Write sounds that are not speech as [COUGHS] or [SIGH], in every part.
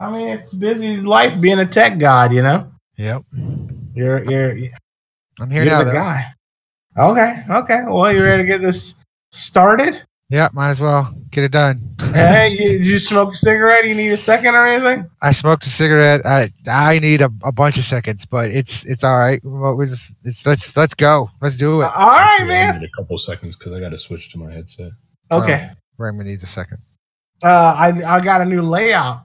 I mean, it's busy life being a tech god, you know. Yep. You're you're I'm here you're now. the Though. guy. Okay, okay. Well, you ready to get this started? Yeah, might as well get it done. hey, [LAUGHS] you, did you smoke a cigarette? You need a second or anything? I smoked a cigarette. I I need a, a bunch of seconds, but it's it's all right. What was it's let's let's go. Let's do it. All right, Actually, I man. need a couple seconds because I got to switch to my headset. Okay. Raymond needs a second. Uh, I I got a new layout.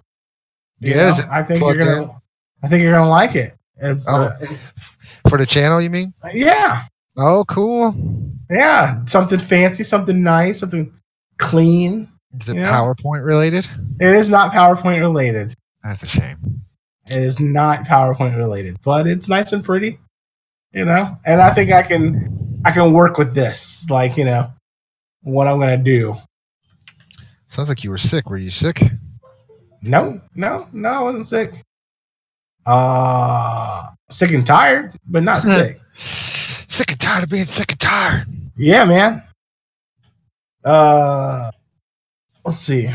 Yeah, I think you're gonna. in? I think you're gonna like it. It's Oh. uh, For the channel, you mean? yeah, Oh, cool. yeah. Something fancy, something nice, something clean. Is it. PowerPoint related? It is not PowerPoint related. That's a shame. It is not PowerPoint related, but it's nice and pretty, you know. And I think I can, I can work with this, like you know, what I'm gonna do. Sounds like you were sick. Were you sick? No, no, no, I wasn't sick. Uh, sick and tired, but not [LAUGHS] sick. sick and tired of being sick and tired. Yeah, man. Uh, let's see.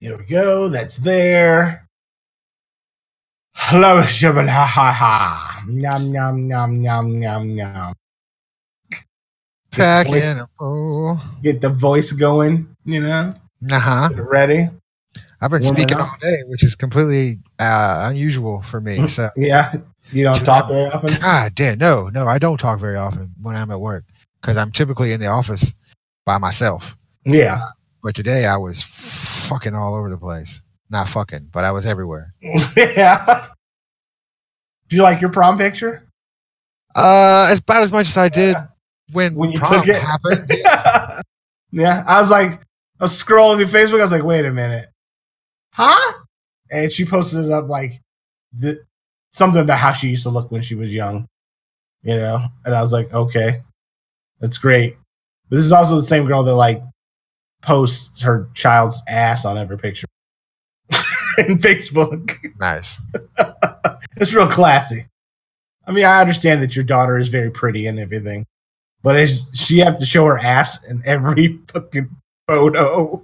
Here we go. That's there. Hello, shibble ha ha ha. Yum yum yum yum yum yum. Back voice- in. Oh. Get the voice going. You know, Uh huh. Ready. I've been Warming speaking up. all day, which is completely uh, unusual for me. So, Yeah, you don't talk very often. God damn, no, no, I don't talk very often when I'm at work because I'm typically in the office by myself. Yeah, But today I was fucking all over the place. Not fucking, but I was everywhere. [LAUGHS] yeah. Do you like your prom picture? Uh, as about as much as I did when, When you took it? happened. [LAUGHS] yeah, I was like, I was scrolling through Facebook. I was like, wait a minute, huh? And she posted it up like the, something about how she used to look when she was young, you know. And I was like, okay, that's great. But this is also the same girl that like posts her child's ass on every picture [LAUGHS] in Facebook. Nice. [LAUGHS] it's real classy. I mean, I understand that your daughter is very pretty and everything, but is she have to show her ass in every [LAUGHS] fucking photo?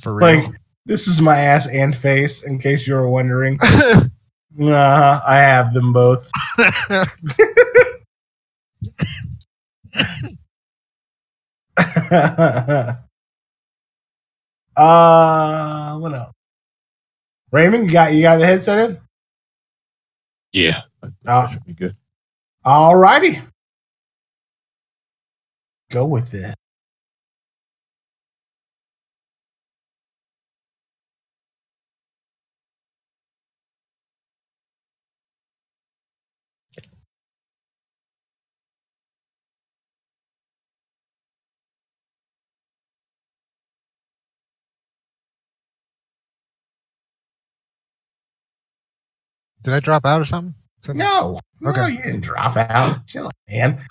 For real. Like, this is my ass and face, in case you were wondering. [LAUGHS] Nah, I have them both. [LAUGHS] uh, what else? Raymond, you got you got the headset in? Yeah, that Uh, should be good. All righty. Go with it. Did I drop out or something? Something- No, no, Okay. you didn't drop out. Chill, man.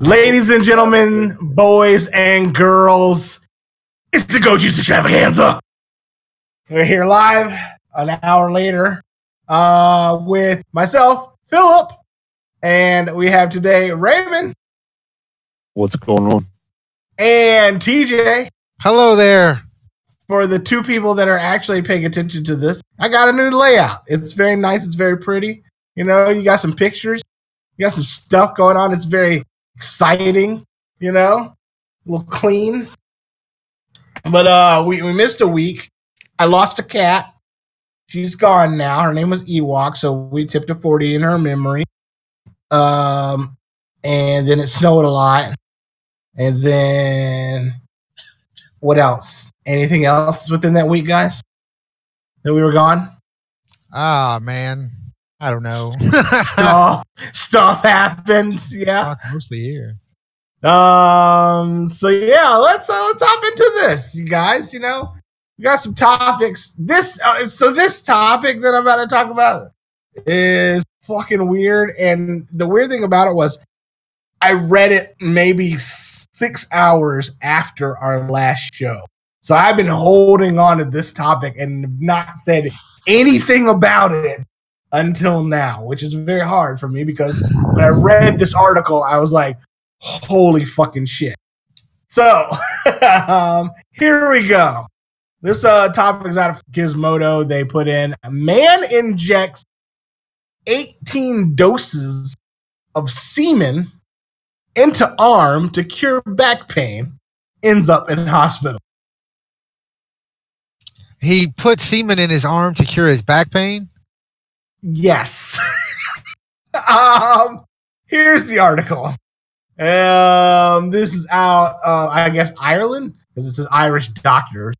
Ladies and gentlemen, boys and girls, it's the Go Juice Extravaganza. We're here live an hour later uh, with myself, Philip, and we have today Raymond What's going on? and TJ. Hello there. For the two people that are actually paying attention to this, I got a new layout. It's very nice. It's very pretty. You know, you got some pictures, you got some stuff going on. It's very exciting. You know, a little clean. But uh, we we missed a week. I lost a cat. She's gone now. Her name was Ewok, so we tipped a forty in her memory. Um, and then it snowed a lot, and then what else? Anything else within that week, guys? That we were gone? Ah, man. I don't know. stuff, stuff happened. Yeah. Mostly here. Um. So yeah, let's uh, let's hop into this, you guys. You know, we got some topics. This uh, so this topic that I'm about to talk about is fucking weird, and the weird thing about it was I read it maybe six hours after our last show. So I've been holding on to this topic and not said anything about it until now, which is very hard for me because when I read this article, I was like, holy fucking shit. So [LAUGHS] um, here we go. This uh, topic is out of Gizmodo. They put in a man injects 18 doses of semen into arm to cure back pain, ends up in hospital. He put semen in his arm to cure his back pain. Yes. [LAUGHS] um, here's the article. Um, this is out, uh, I guess, Ireland, because it says Irish doctors.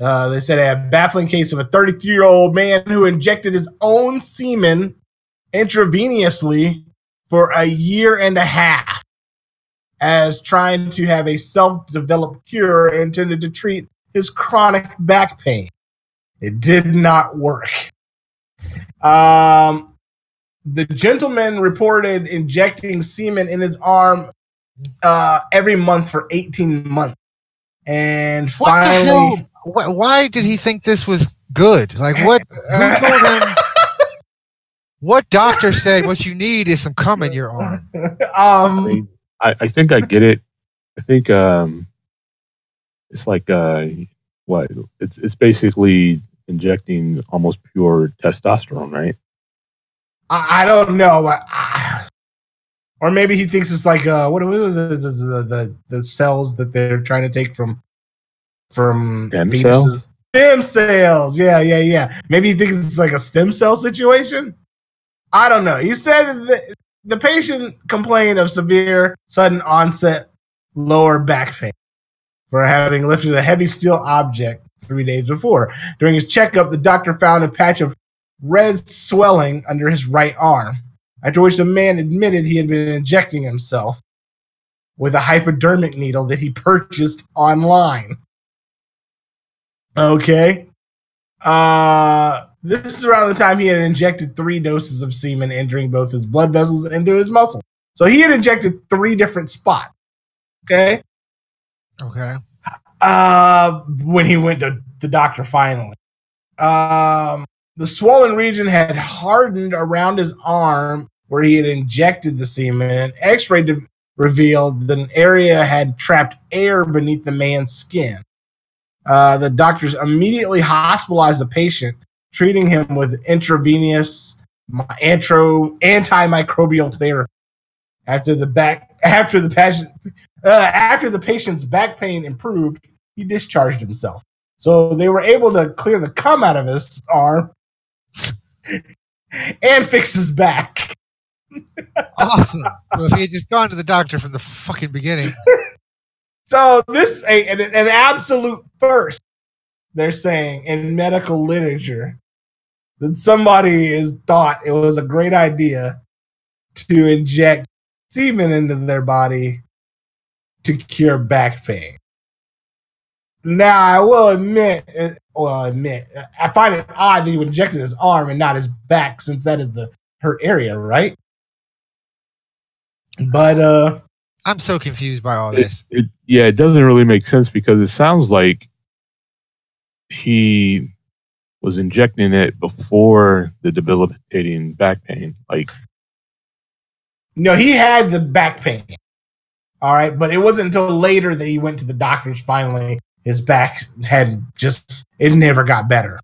Uh, they said a baffling case of a 33 year old man who injected his own semen intravenously for a year and a half as trying to have a self developed cure intended to treat his chronic back pain. It did not work. Um, the gentleman reported injecting semen in his arm uh, every month for 18 months. And What finally, the hell? Why, why did he think this was good? Like what? Who told him? [LAUGHS] What doctor said what you need is some cum in your arm? I um, mean, I, I think I get it. I think um, it's like uh, what? It's it's basically injecting almost pure testosterone, right? I, I don't know. I- or maybe he thinks it's like uh, what, are the, the, the, cells that they're trying to take from from Stem cells? Stem cells. Yeah, yeah, yeah. Maybe he thinks it's like a stem cell situation. I don't know. He said that the, the patient complained of severe sudden onset lower back pain for having lifted a heavy steel object three days before. During his checkup, the doctor found a patch of red swelling under his right arm, after which the man admitted he had been injecting himself with a hypodermic needle that he purchased online. Okay. Uh, this is around the time he had injected three doses of semen entering both his blood vessels and into his muscle. So he had injected three different spots. Okay. Okay. Uh, when he went to the doctor finally. Um, the swollen region had hardened around his arm where he had injected the semen. An X-ray de- revealed that an area had trapped air beneath the man's skin. Uh, the doctors immediately hospitalized the patient, treating him with intravenous antro, antimicrobial therapy. After the back, [LAUGHS] after the patient, uh, after the patient's back pain improved, he discharged himself. So they were able to clear the cum out of his arm [LAUGHS] and fix his back. Awesome. so if he had just gone to the doctor from the fucking beginning, [LAUGHS] So this a an, an absolute first. They're saying in medical literature that somebody has thought it was a great idea to inject semen into their body to cure back pain. Now I will admit, uh, well, admit, I find it odd that he injected his arm and not his back, since that is the her area, right? But uh, I'm so confused by all It, this. it, yeah, it doesn't really make sense because it sounds like he was injecting it before the debilitating back pain. Like, No, he had the back pain. All right, but it wasn't until later that he went to the doctors. Finally, his back had just it never got better.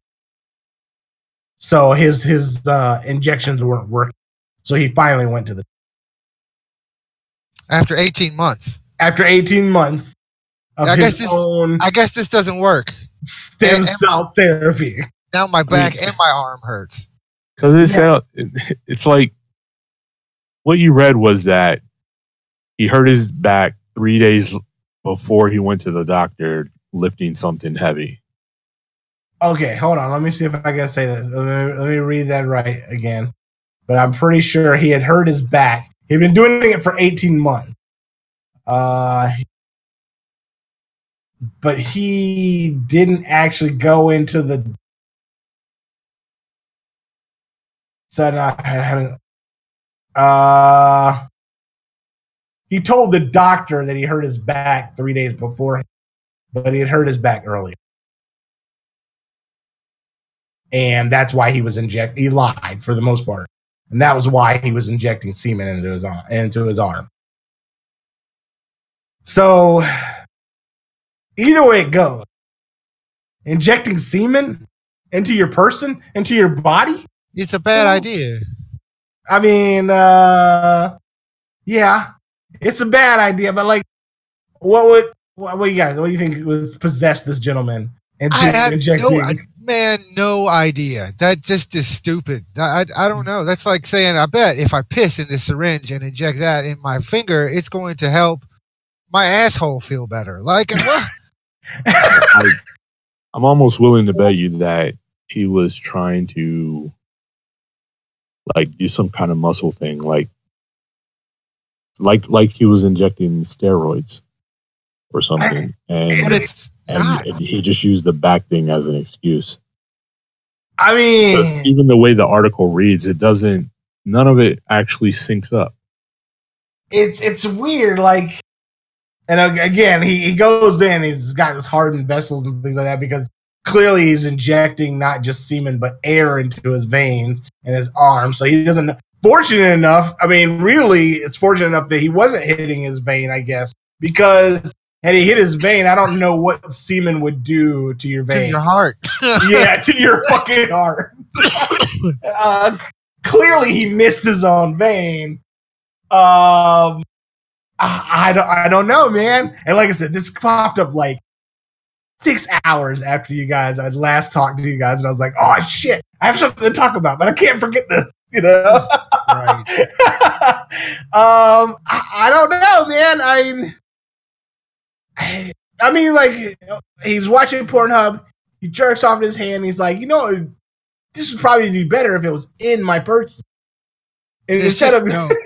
So his his uh, injections weren't working. So he finally went to the After 18 months, after 18 months of I his guess this- own I guess this doesn't work. stem and- cell therapy. Now my [LAUGHS] back and my arm hurts. because it Yeah. sound, it, it's like what you read was that he hurt his back three days before he went to the doctor lifting something heavy. Okay, hold on. Let me see if I can say this. Let me, let me read that right again. But I'm pretty sure he had hurt his back. He'd been doing it for 18 months. Uh, but he didn't actually go into the. So not having. Uh, he told the doctor that he hurt his back three days before, but he had hurt his back earlier and that's why he was inject. He lied for the most part, and that was why he was injecting semen into his arm. Into his arm. So either way it goes, injecting semen into your person, into your body. It's a bad idea. I mean, uh, yeah, it's a bad idea, but like, what would what, what you guys? What do you think was possessed this gentleman into I have injecting? no, I- man, no idea. That just is stupid. I, I, I don't know. That's like saying, I bet if I piss in the syringe and inject that in my finger, it's going to help my asshole feel better. Like, [LAUGHS] what? I, I'm almost willing to bet you that he was trying to like do some kind of muscle thing, like like like he was injecting steroids or something, [LAUGHS] but and, it's not. and he just used the back thing as an excuse. I mean, even the way the article reads, it doesn't. None of it actually syncs up. it's it's weird. Like, and again, he, he goes in. He's got his hardened vessels and things like that because clearly he's injecting not just semen but air into his veins and his arms. So he doesn't. Fortunate enough, I mean, really, it's fortunate enough that he wasn't hitting his vein. I guess because had he hit his vein, I don't know what semen would do to your To vein. your heart. [LAUGHS] yeah, to your fucking heart. [LAUGHS] uh, clearly, he missed his own vein. Um, I, I don't, I don't know, man. And like I said, this popped up like six hours after you guys. I last talked to you guys, and I was like, oh shit, I have something to talk about, but I can't forget this. [LAUGHS] You know. right. um, I, I don't know, man. I, I, I mean, like he's watching Pornhub. He jerks off in his hand. He's like, you know, this would probably be better if it was in my person. And It's Instead just, of no, [LAUGHS]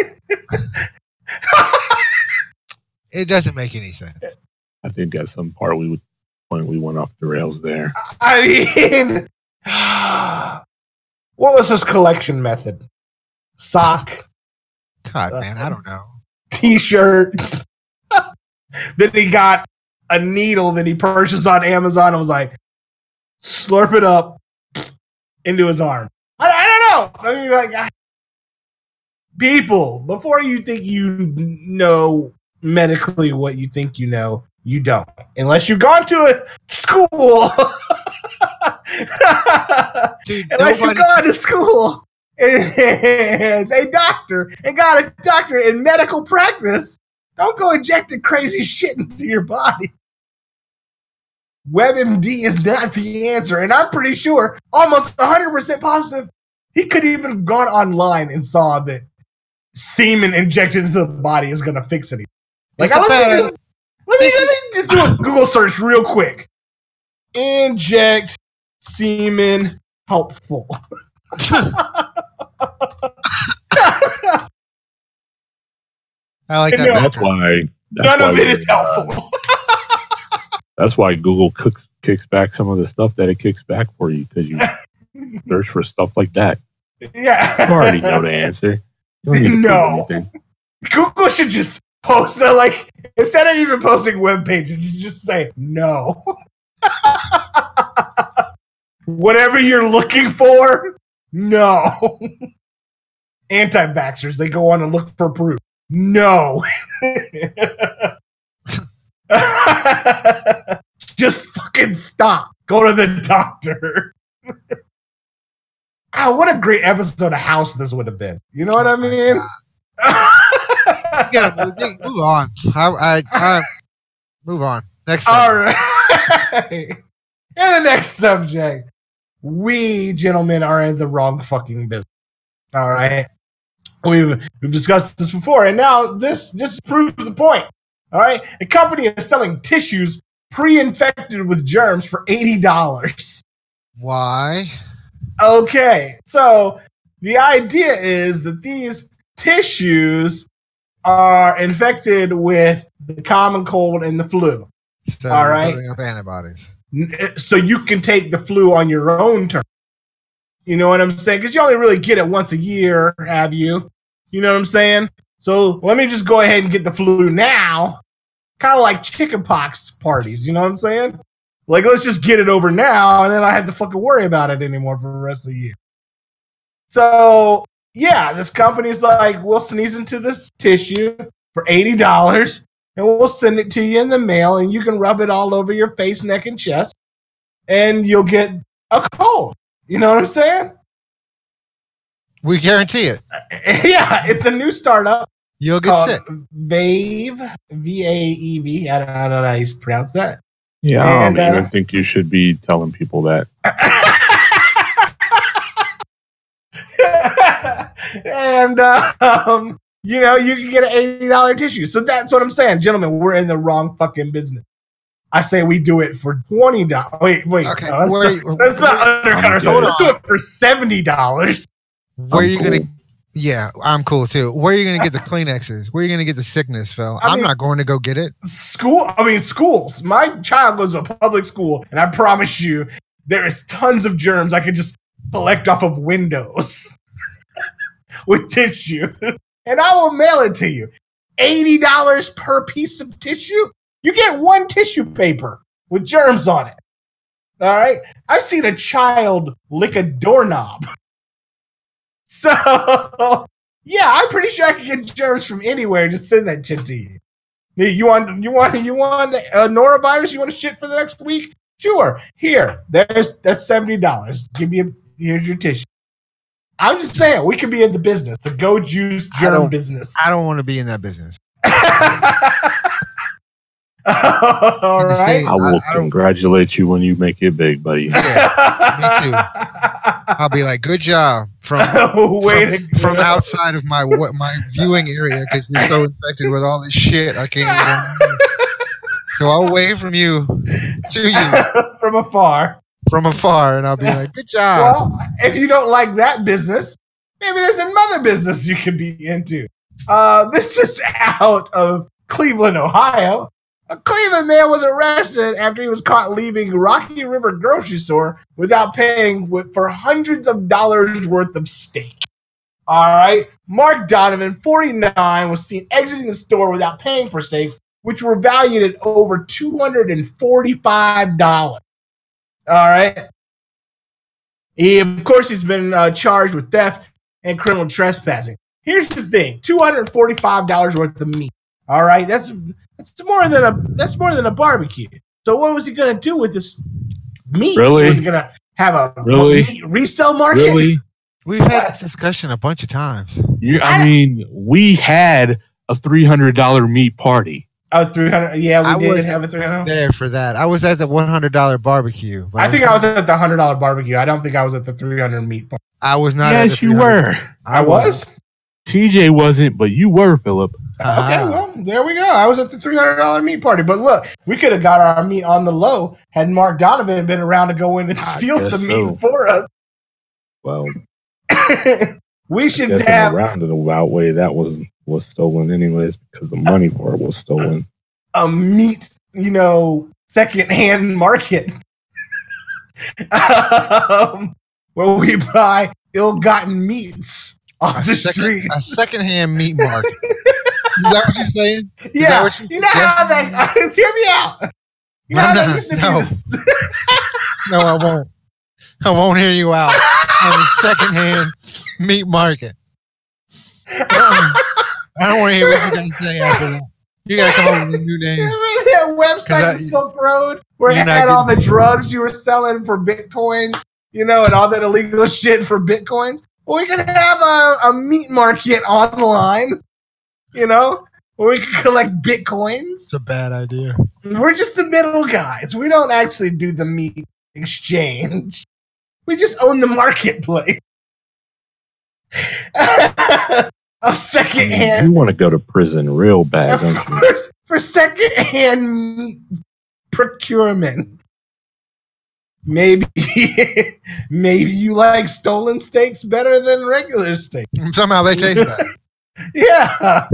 it doesn't make any sense. I think at some part we would point we went off the rails there. I mean, [SIGHS] what was his collection method? Sock, God, man, I don't know. T-shirt. [LAUGHS] then he got a needle that he purchased on Amazon and was like, slurp it up into his arm. I, I don't know. I mean, like, I, people, before you think you know medically what you think you know, you don't, unless you've gone to a school. [LAUGHS] Dude, unless you've gone to school [LAUGHS] as a doctor and got a doctorate in medical practice, don't go injecting crazy shit into your body. WebMD is not the answer. And I'm pretty sure, almost 100% positive, he could even have gone online and saw that semen injected into the body is going to fix it. Like, It's a let, me just, let, me, let me just do a [COUGHS] Google search real quick. Inject semen helpful. [LAUGHS] [LAUGHS] I like that. That's better. why. That's None why of it is uh, helpful. [LAUGHS] That's why Google cooks, kicks back some of the stuff that it kicks back for you because you [LAUGHS] search for stuff like that. yeah. You already know the [LAUGHS] answer. You don't need to prove No. Google should just post a, like instead of even posting web pages, just say no. Whatever you're looking for, no. Anti-vaxxers, they go on and look for proof. No. just fucking stop. Go to the doctor. oh, what a great episode of House this would have been. You know what I Oh mean? Gotta [LAUGHS] move, move on. I, I, I, move on. Next. All segment. right. [LAUGHS] and the next subject. We gentlemen are in the wrong fucking business. All right. We've we've discussed this before, and now this just proves the point. All right. A company is selling tissues pre-infected with germs for eighty dollars. Why? Okay, so the idea is that these tissues are infected with the common cold and the flu. So All right. building up antibodies. Eh, so you can take the flu on your own terms. You know what I'm saying? Because you only really get it once a year, have you? You know what I'm saying? So let me just go ahead and get the flu now. Kind of like chickenpox parties, you know what I'm saying? Like, let's just get it over now, and then I have to fucking worry about it anymore for the rest of the year. So, yeah, this company's like, we'll sneeze into this tissue for $80. and we'll send it to you in the mail, and you can rub it all over your face, neck, and chest, and you'll get a cold. You know what I'm saying? We guarantee it. [LAUGHS] yeah, it's a new startup You'll get sick. Vaev, V A E V. I don't, know how you pronounce that. Yeah, I don't uh, even think you should be telling people that. [LAUGHS] and uh, um, you know you can get an eighty dollar tissue. So that's what I'm saying, gentlemen. We're in the wrong fucking business. I say we do it for twenty dollars. Wait, wait. Okay, no, that's, wait, not, that's not undercut I'm ourselves. Let's do it for seventy dollars. Where are I'm you gonna? cool. Yeah, I'm cool too. Where are you gonna get the Kleenexes? Where are you gonna get the sickness, Phil? I I'm mean- not going to go get it. School. I mean, schools. My child goes to a public school, and I promise you, there is tons of germs I could just collect off of windows [LAUGHS] with tissue, and I will mail it to you. Eighty dollars per piece of tissue. You get one tissue paper with germs on it. All right. I've seen a child lick a doorknob. So [LAUGHS] yeah, I'm pretty sure I can get germs from anywhere. Just send that shit to you. You- want you want you want a norovirus? You want to shit for the next week? Sure. Here, there's that's seventy dollars. Give me a here's your tissue. I'm just saying we could be in the business, the go juice germ don't- business. I don't want to be in that business. [LAUGHS] [LAUGHS] All You see, right. I will I don't- congratulate you when you make it big, buddy. Yeah, me too. I'll be like, "Good job from [LAUGHS] Way from, to from outside of my wa- my viewing area because you're so infected with all this shit. I can't." Even, [LAUGHS] so I'll wave from you to you from afar. from afar, and I'll be like, "Good job." Well, if you don't like that business, maybe there's another business you could be into. Uh, this is out of Cleveland, Ohio. A Cleveland man was arrested after he was caught leaving Rocky River grocery store without paying for hundreds of dollars worth of steak. All right. Mark Donovan, 49, was seen exiting the store without paying for steaks, which were valued at over $245. All right. He, of course, he's been uh, charged with theft and criminal trespassing. Here's the thing: two hundred forty-five dollars worth of meat. All right, that's that's more than a that's more than a barbecue. So what was he going to do with this meat? Really? Was he going to have a, a Really? meat resale market? Really? We've had this discussion a bunch of times. You, I- I mean, we had a three hundred dollar meat party. Oh, 300. Yeah, we I did was have a 300. There for that. I was at the one hundred dollar barbecue. but I think I was at the hundred dollar barbecue. I don't think I was at the 300 meat. bar- I was not. at yes, the you 300 were. I was. TJ wasn't, but you were, Philip. Ah. Okay, well, there we go. I was at the three hundred dollar meat party, but look, we could have got our meat on the low had Mark Donovan been around to go in and I steal some so. meat for us. Well, [LAUGHS] we should have a roundabout way that was was stolen anyways because the money for it was stolen. a meat, you know, secondhand market [LAUGHS] um, where we buy ill-gotten meats off A, the second, street. a secondhand meat market. [LAUGHS] Is that what you're saying? yeah, what you you know how they [LAUGHS] hear me out. You know No, no, no. [LAUGHS] No, I won't. I won't hear you out on the secondhand meat market. Uh-uh. I don't want to hear what you're going to say after that. You got to come up with a new name. That website I- Silk Road where You're had all the drugs you were selling for bitcoins, you know, and all that illegal shit for bitcoins? Well, we could have a, a meat market online, you know, where we could collect bitcoins. It's a bad idea. We're just the middle guys. We don't actually do the meat exchange. We just own the marketplace. [LAUGHS] of I mean, secondhand you want to go to prison real bad, don't you? for, for secondhand meat procurement. Maybe, [LAUGHS] maybe you like stolen steaks better than regular steaks. Mm, somehow they taste [LAUGHS] better. Yeah.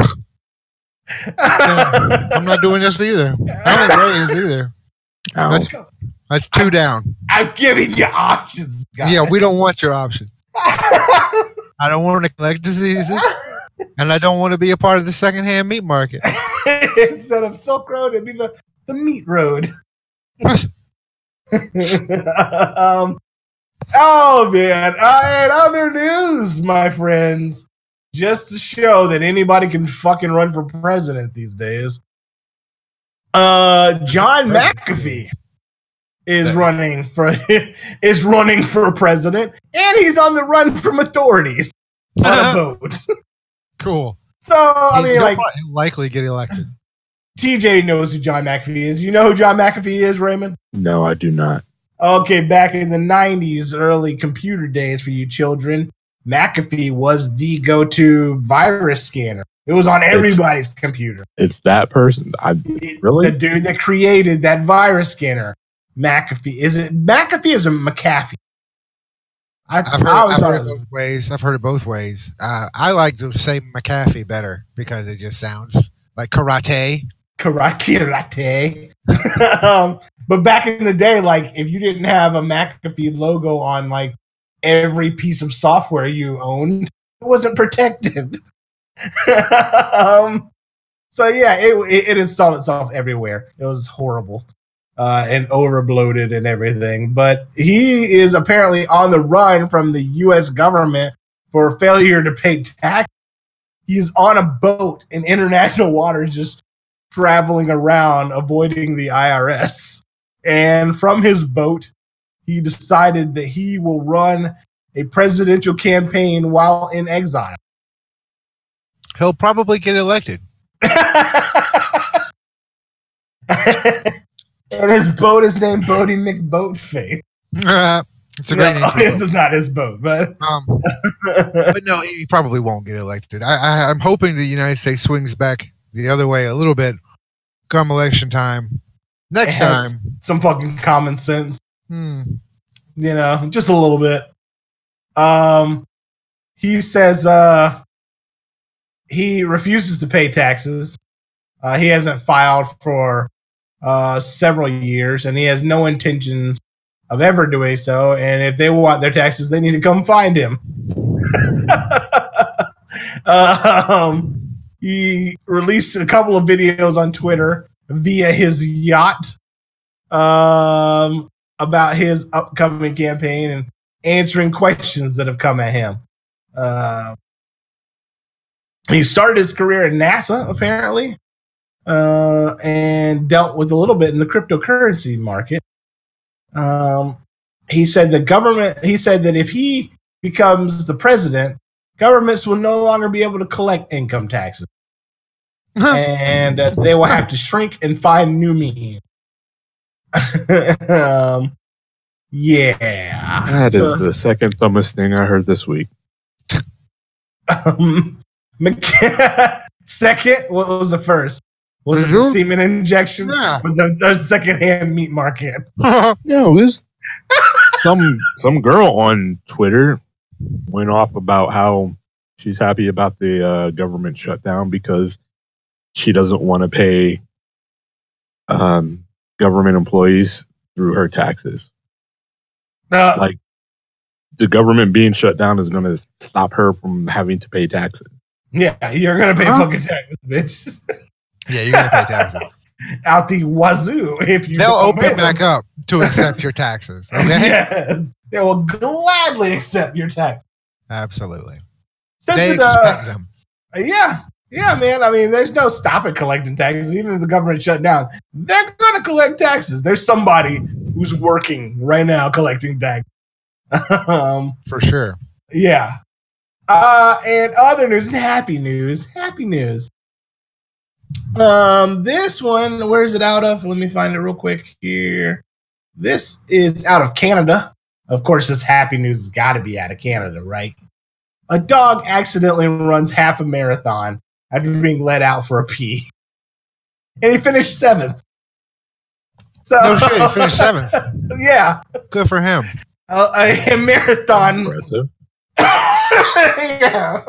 Yeah, I'm not doing this either. I don't think Ray is either. Ow. That's that's two down. I'm giving you options, guys. Yeah, we don't want your options. I don't want to collect diseases, and I don't want to be a part of the secondhand meat market. [LAUGHS] Instead of Silk Road, it'd be the, the Meat Road. [LAUGHS] um, oh man! And other news, my friends, just to show that anybody can fucking run for president these days. Uh, John McAfee is running for [LAUGHS] is running for president, and he's on the run from authorities [LAUGHS] on a boat. Cool. So I mean, like likely get elected. TJ knows who John McAfee is. You know who John McAfee is, Raymond? No, I do not. Okay, back in the 90s, early computer days for you children, McAfee was the go to virus scanner. It was on everybody's computer. It's that person. I Really? The dude that created that virus scanner, McAfee. Is it McAfee is a McAfee? I, I've heard, I I've heard it it both ways. I've heard it both ways. Uh, I like to say McAfee better because it just sounds like karate. Karate. [LAUGHS] um, but back in the day, like if you didn't have a McAfee logo on like every piece of software you owned, it wasn't protected. [LAUGHS] um, so yeah, it, it it installed itself everywhere. It was horrible uh, and overbloated and everything. But he is apparently on the run from the U.S. government for failure to pay tax. He's on a boat in international [LAUGHS] waters, just traveling around avoiding the IRS. And from his boat, he decided that he will run a presidential campaign while in exile. He'll probably get elected. [LAUGHS] and his boat is named Boaty McBoatface. it's a great name. this [LAUGHS] is not his boat, but Um, [LAUGHS] but no, he probably won't get elected. I, I, I'm hoping the United States swings back the other way a little bit come election time. Next time, some fucking common sense. hmm, you know, just a little bit. Um, he says uh, he refuses to pay taxes. Uh, he hasn't filed for uh, several years, and he has no intentions of ever doing so. And if they want their taxes, they need to come find him. [LAUGHS] um, he released a couple of videos on Twitter via his yacht um, about his upcoming campaign and answering questions that have come at him. Uh, he started his career at NASA, apparently, uh, and dealt with a little bit in the cryptocurrency market. Um, he said the government, he said that if he becomes the president, governments will no longer be able to collect income taxes and uh, they will have to shrink and find new means. [LAUGHS] um, yeah. That is So, the second dumbest thing I heard this week. [LAUGHS] um, [LAUGHS] second, what was the first? Was it the Mhm. semen injection? Yeah. Or the, the second-hand meat market? No, it was some some girl on Twitter went off about how she's happy about the uh, government shutdown because she doesn't want to pay um, government employees through her taxes. Uh, Like the government being shut down is going to stop her from having to pay taxes. yeah, you're gonna pay Huh? fucking taxes, bitch, yeah, you're gonna pay taxes. [LAUGHS] out the wazoo if you. They'll open back up to accept your taxes. [LAUGHS] Okay, Yes, they will gladly accept your tax. absolutely. Since They it, uh, expect them. Yeah, yeah, man. I mean, there's no stopping collecting taxes. Even if the government shut down, they're gonna collect taxes. There's somebody who's working right now collecting taxes. [LAUGHS] um, for sure. yeah. Uh, and other news, and happy news, happy news. Um, this one, where's it out of? Let me find it real quick here. This is out of Canada. Of course, this happy news has got to be out of Canada, right? A dog accidentally runs half a marathon after being let out for a pee, [LAUGHS] and he finished seventh. So, No shit, he finished [LAUGHS] seventh. yeah, Good for him. a, a marathon Impressive. [LAUGHS] yeah.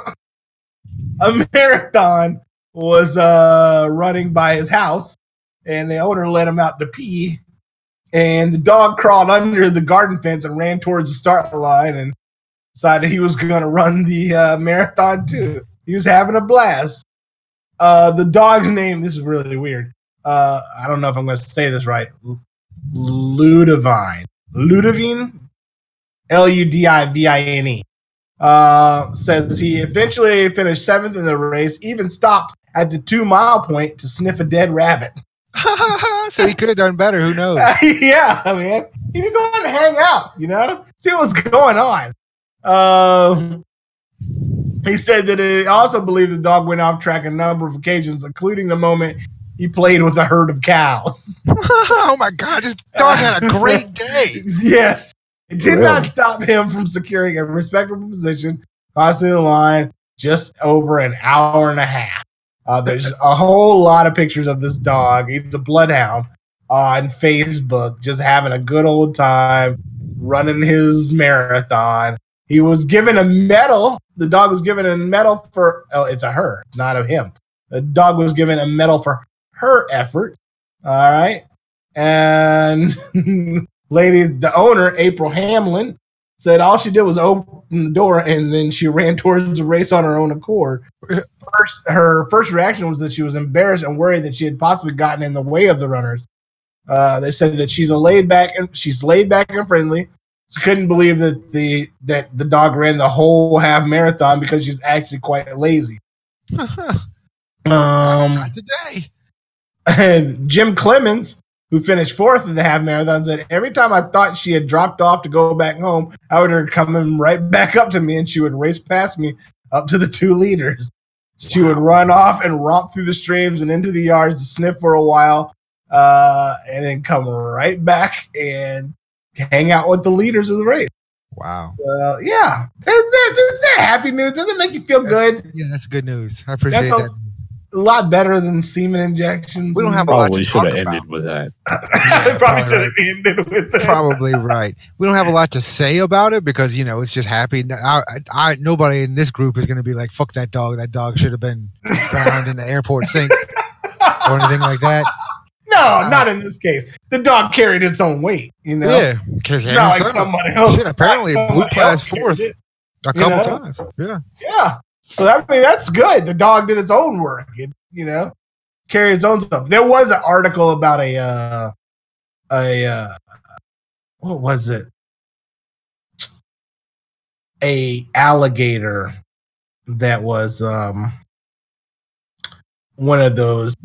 A marathon was uh, running by his house, and the owner let him out to pee. And the dog crawled under the garden fence and ran towards the start line and decided he was going to run the uh, marathon too. He was having a blast. Uh, the dog's name, this is really weird. Uh, I don't know if I'm going to say this right. Ludivine. Ludivine? L U D I V I N E uh, says he eventually finished seventh in the race, even stopped at the two mile point to sniff a dead rabbit. [LAUGHS] so he could have done better. Who knows? [LAUGHS] yeah, man. He just wanted to hang out, you know, see what's going on. Um, he said that he also believed the dog went off track a number of occasions, including the moment he played with a herd of cows. [LAUGHS] oh my god, this dog had a great day. yes. It did Really? not stop him from securing a respectable position, crossing the line just over an hour and a half. Uh, there's a whole lot of pictures of this dog. He's a bloodhound on Facebook, just having a good old time running his marathon. He was given a medal. The dog was given a medal for, oh, it's a her. It's not a him. The dog was given a medal for her effort. All right. And [LAUGHS] lady, the owner, April Hamlin, said all she did was open the door and then she ran [LAUGHS] towards the race on her own accord. First, her first reaction was that she was embarrassed and worried that she had possibly gotten in the way of the runners. Uh, they said that she's a laid back and she's laid back and friendly. She couldn't believe that the that the dog ran the whole half marathon because she's actually quite lazy. [LAUGHS] Um, Not today. [LAUGHS] and Jim Clemens, who finished fourth in the half marathon, said every time I thought she had dropped off to go back home, I would her coming right back up to me, and she would race past me up to the two leaders. She would run off and romp through the streams and into the yards to sniff for a while, uh, and then come right back and hang out with the leaders of the race. Wow. Uh, yeah, that's, that's, that's that happy news. Doesn't it make you feel good. Yeah, that's good news. I appreciate That's a- that. A lot better than semen injections. We don't have a lot Probably to should talk have about. ended with that. I [LAUGHS] [LAUGHS] probably probably should have ended with that. Probably right. We don't have a lot to say about it because you know it's just happy. I, I, I nobody in this group is going to be like, "Fuck that dog. That dog should have been drowned in the airport sink or anything like that." [LAUGHS] No, uh, not in this case. The dog carried its own weight, you know. Yeah, because Not like somebody else. shit apparently like blew somebody past fourth it. a you couple know? times. Yeah. Yeah. So I mean, that's good. The dog did its own work. It, you know, carried its own stuff. There was an article about a, uh, a, uh, what was it? A alligator that was um one of those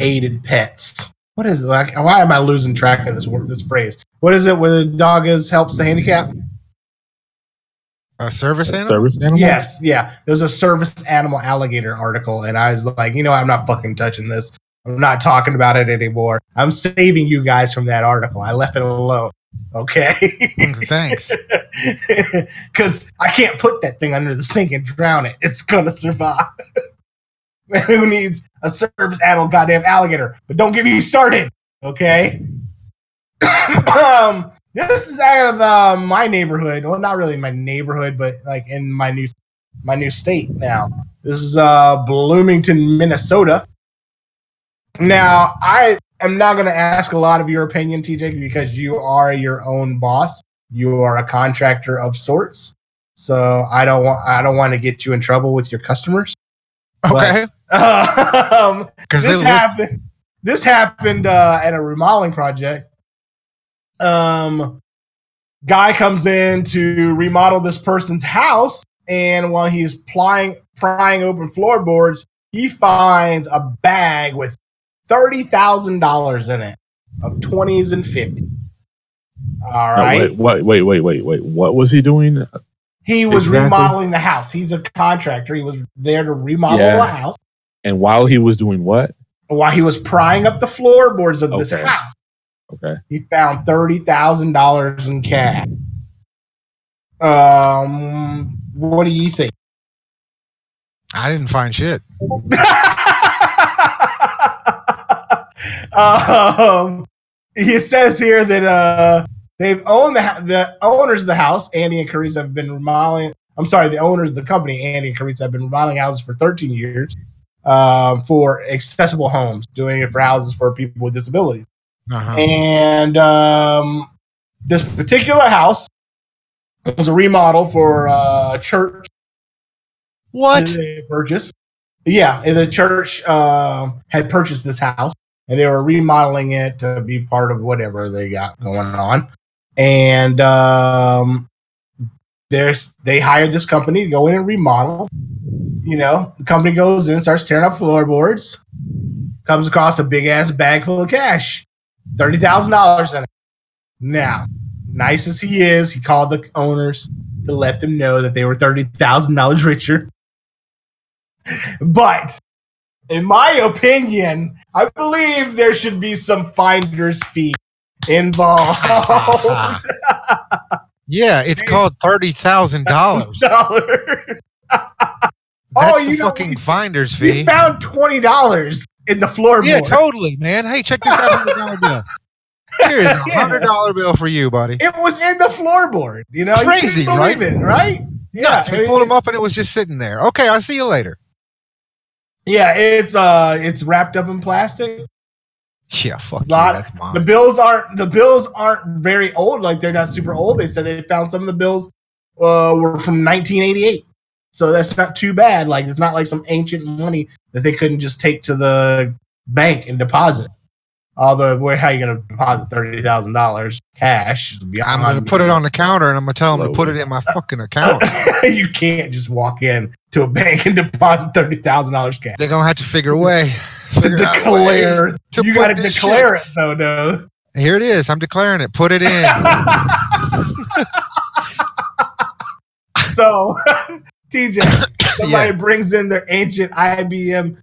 aided pets. What is it? Like, why am I losing track of this word, this phrase? What is it where the dog is helps the handicap? A service animal. Service animal? Yes, yeah. There's a service animal alligator article, and I was like, you know, I'm not fucking touching this. I'm not talking about it anymore. I'm saving you guys from that article. I left it alone. Okay. Thanks. [LAUGHS] Because I can't put that thing under the sink and drown it. It's gonna survive. [LAUGHS] Who needs a service animal goddamn alligator? But don't get me started. Okay. [COUGHS] um, this is out of uh, my neighborhood. Well, not really my neighborhood, but like in my new my new state now. This is uh, Bloomington, Minnesota. Now, I am not going to ask a lot of your opinion, TJ, because you are your own boss. You are a contractor of sorts. So I don't want I don't want to get you in trouble with your customers. Okay. [LAUGHS] um, Because this happened. This happened uh, at a remodeling project. Um, guy comes in to remodel this person's house, and while he's plying prying open floorboards, he finds a bag with thirty thousand dollars in it, of twenties and fifties. All right. Wait, wait, wait, wait, wait. What was he doing? he was exactly. remodeling the house. He's a contractor. He was there to remodel Yeah. the house. And while he was doing what? While he was prying up the floorboards of this house. Okay. he found thirty thousand dollars in cash. Um, what do you think? I didn't find shit. um, he says here that uh, they've owned the the owners of the house, Andy and Carissa, have been remodeling. I'm sorry, the owners of the company, Andy and Carissa, have been remodeling houses for 13 years um, for accessible homes, doing it for houses for people with disabilities. Uh-huh. And um, this particular house was a remodel for uh, a church What? purchased. Yeah, the church uh, had purchased this house, and they were remodeling it to be part of whatever they got going on. And um, there's they hired this company to go in and remodel. You know, the company goes in, starts tearing up floorboards, comes across a big ass bag full of cash, thirty thousand dollars in it. Now, nice as he is, he called the owners to let them know that they were thirty thousand dollars richer. But in my opinion, I believe there should be some finder's fee involved. [LAUGHS] yeah, it's called thirty thousand dollars. [LAUGHS] Dollar. That's Oh, the you know, fucking we- finder's We fee. found twenty dollars in the floorboard. Yeah, totally, man. Hey, check this out hundred dollar [LAUGHS] bill. Here's a hundred dollar bill for you, buddy. It was in the floorboard. You know, You Crazy, believe It, right? Yeah, Nuts. We pulled him up and it was just sitting there. Okay, I'll see you later. Yeah, it's uh, it's wrapped up in plastic. Yeah, fuck you. Lot- That's The bills aren't the bills aren't very old. Like they're not super old. They said they found some of the bills uh, were from 1988. So that's not too bad. Like it's not like some ancient money that they couldn't just take to the bank and deposit. Although, where how you gonna deposit thirty thousand dollars cash? I'm gonna put it on the counter and I'm gonna tell them to put it in my fucking account. [LAUGHS] you can't just walk in to a bank and deposit thirty thousand dollars cash They're gonna have to figure a way. to declare. to you got to declare it though, no. Here it is. I'm declaring it. Put it in. [LAUGHS] so, [LAUGHS] TJ, [COUGHS] somebody Yeah. brings in their ancient IBM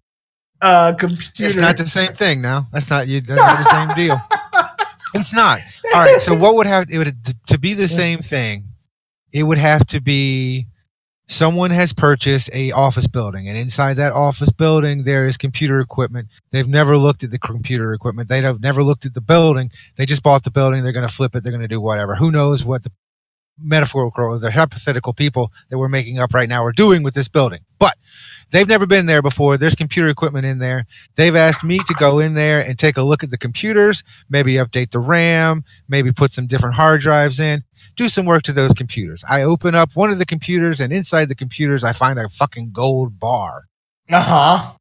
uh, computer. It's not the same thing now. That's not you. That's not the same deal. [LAUGHS] It's not. All right. So what would have it would to be the same thing? It would have to be someone has purchased a office building, and inside that office building there is computer equipment. They've never looked at the computer equipment. They have never looked at the building. They just bought the building. They're going to flip it. They're going to do whatever. Who knows what the metaphorical or the hypothetical people that we're making up right now are doing with this building? But they've never been there before. There's computer equipment in there. They've asked me to go in there and take a look at the computers, maybe update the RAM, maybe put some different hard drives in, do some work to those computers. I open up one of the computers, and inside the computers, I find a fucking gold bar. Uh huh.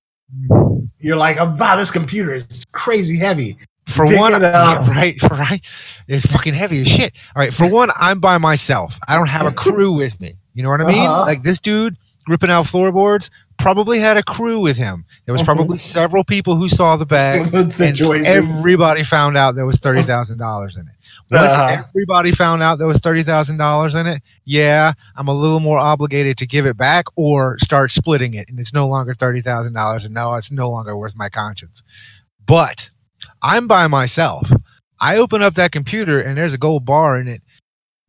You're like, oh, wow, this computer is crazy heavy. For Pick one, [LAUGHS] yeah, right, [LAUGHS] right, it's fucking heavy as shit. All right, for one, I'm by myself. I don't have a crew [LAUGHS] with me. You know what I mean? Uh-huh. Like this dude ripping out floorboards probably had a crew with him. There was probably several people who saw the bag. And everybody found out there was thirty thousand dollars in it. Once Uh-huh. everybody found out there was thirty thousand dollars in it, yeah, I'm a little more obligated to give it back or start splitting it, and it's no longer thirty thousand dollars, and no, it's no longer worth my conscience. But I'm by myself. I open up that computer and there's a gold bar in it.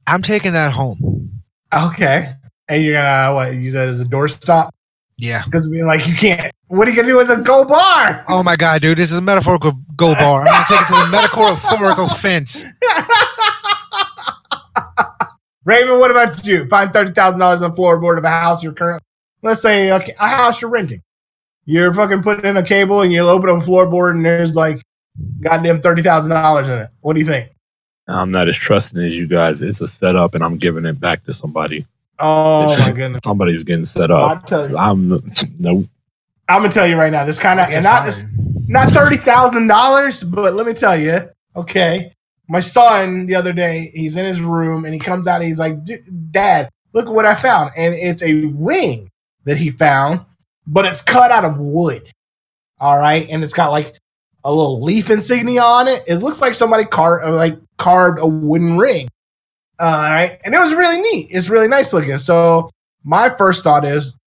I'm taking that home. okay. And you're gonna what? Use that as a doorstop Yeah. because we're like, you can't. What are you gonna do with a gold bar? Oh my god, dude, this is a metaphorical gold bar. I'm gonna take it to the metaphorical [LAUGHS] fence. [LAUGHS] Raymond, what about you? Find thirty thousand dollars on the floorboard of a house you're currently. Let's say a, a house you're renting. You're fucking putting in a cable and you'll open up a floorboard and there's like goddamn thirty thousand dollars in it. What do you think? I'm not as trusting as you guys. It's a setup, and I'm giving it back to somebody. Oh my goodness! Somebody's getting set I'll up. tell you. I'm no. I'm gonna tell you right now. This kind of and not not thirty thousand dollars, but let me tell you. Okay, my son the other day, he's in his room and he comes out and he's like, "D- "Dad, look what I found!" And it's a ring that he found, but it's cut out of wood. All right, and it's got like a little leaf insignia on it. It looks like somebody carved like carved a wooden ring. All right, and it was really neat. It's really nice looking. So my first thought is,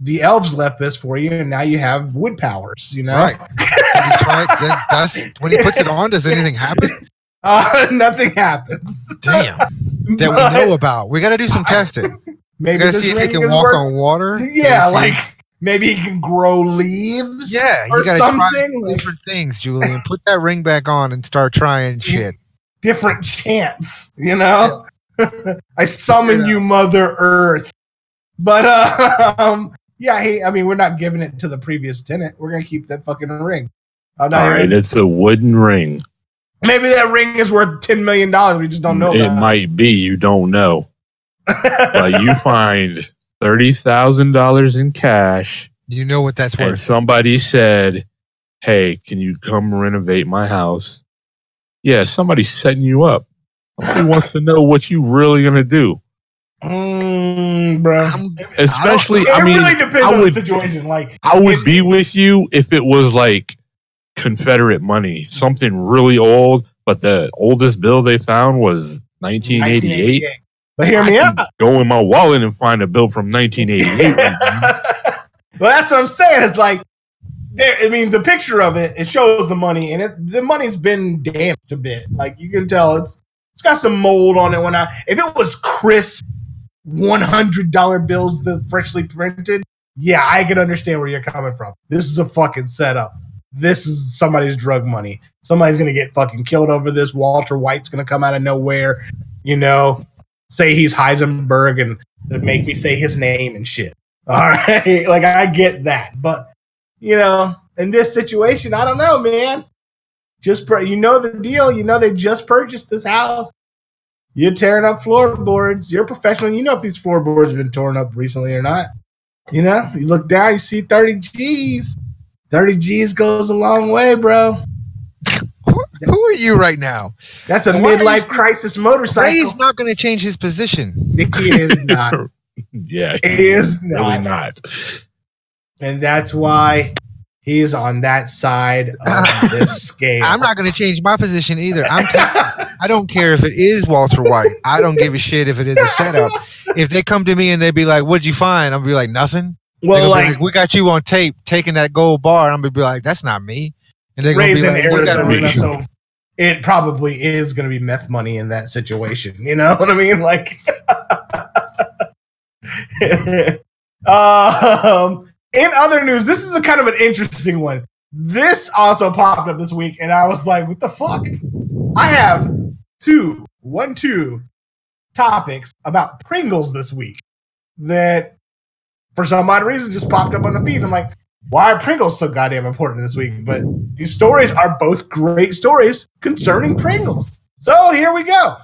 the elves left this for you, and now you have wood powers. You know, Right. Did he try it? Did- does, when he puts it on, does anything happen? [LAUGHS] Uh, nothing happens. Damn. That [LAUGHS] But we know about. We got to do some testing. We Maybe got to see if he can walk worth- on water. Yeah, like maybe he can grow leaves. yeah, or you got to try something. Like different things, Julian. Put that ring back on and start trying shit. different chance. You know, [LAUGHS] I summon Yeah. you, Mother Earth. But uh, [LAUGHS] um, yeah, he. I mean, we're not giving it to the previous tenant. We're gonna keep that fucking ring. I'm All right, even- it's a wooden ring. maybe that ring is worth ten million dollars. We just don't know. it about might be. You don't know. [LAUGHS] But you find thirty thousand dollars in cash, You know what that's and worth. somebody said, "Hey, can you come renovate my house?" Yeah, somebody's setting you up. Somebody [SIGHS] wants to know what you really gonna do. mm, bro. I'm- Especially, It I mean, really depends I on would- the situation. Like, I would If- be with you if it was like Confederate money, something really old, but the oldest bill they found was 1988. 1988. But hear me out. Go in my wallet and find a bill from 1988. [LAUGHS] well, that's what I'm saying. It's like there. I mean, the picture of it it shows the money, and it, the money's been damped a bit. Like you can tell, it's it's got some mold on it. When I if it was crisp one hundred dollar bills, the freshly printed, yeah, I can understand where you're coming from. This is a fucking setup. This is somebody's drug money. Somebody's gonna get fucking killed over this. Walter White's gonna come out of nowhere, you know, say he's Heisenberg and make me say his name and shit. [LAUGHS] All right, like I get that, but you know, in this situation, I don't know, man. Just pur- you know the deal. You know they just purchased this house. You're tearing up floorboards. You're professional. You know if these floorboards have been torn up recently or not. You know, you look down, you see 30 G's. 30 G's goes a long way, bro. Who, who are you right now? That's a Why are you midlife so- crisis motorcycle. He's not going to change his position. [LAUGHS] He is not. yeah, He is really not. not. And that's why he's on that side of [LAUGHS] this scale. I'm not going to change my position either. I'm. T- I don't care if it is Walter White. I don't give a shit if it is a setup. If they come to me and they be like, "What'd you find?" I'll be like, "Nothing." They well, gonna be like, like, we got you on tape taking that gold bar. I'm gonna be like, "That's not me." And they're gonna raised be in like, "We got me. Arizona, so it probably is going to be meth money in that situation. You know [LAUGHS] what I mean? Like, [LAUGHS] um, in other news, this is a kind of an interesting one. This also popped up this week, and I was like, "What the fuck?" I have two, one, two topics about Pringles this week that, for some odd reason, just popped up on the feed. I'm like, why are Pringles so goddamn important this week? But these stories are both great stories concerning Pringles. So here we go.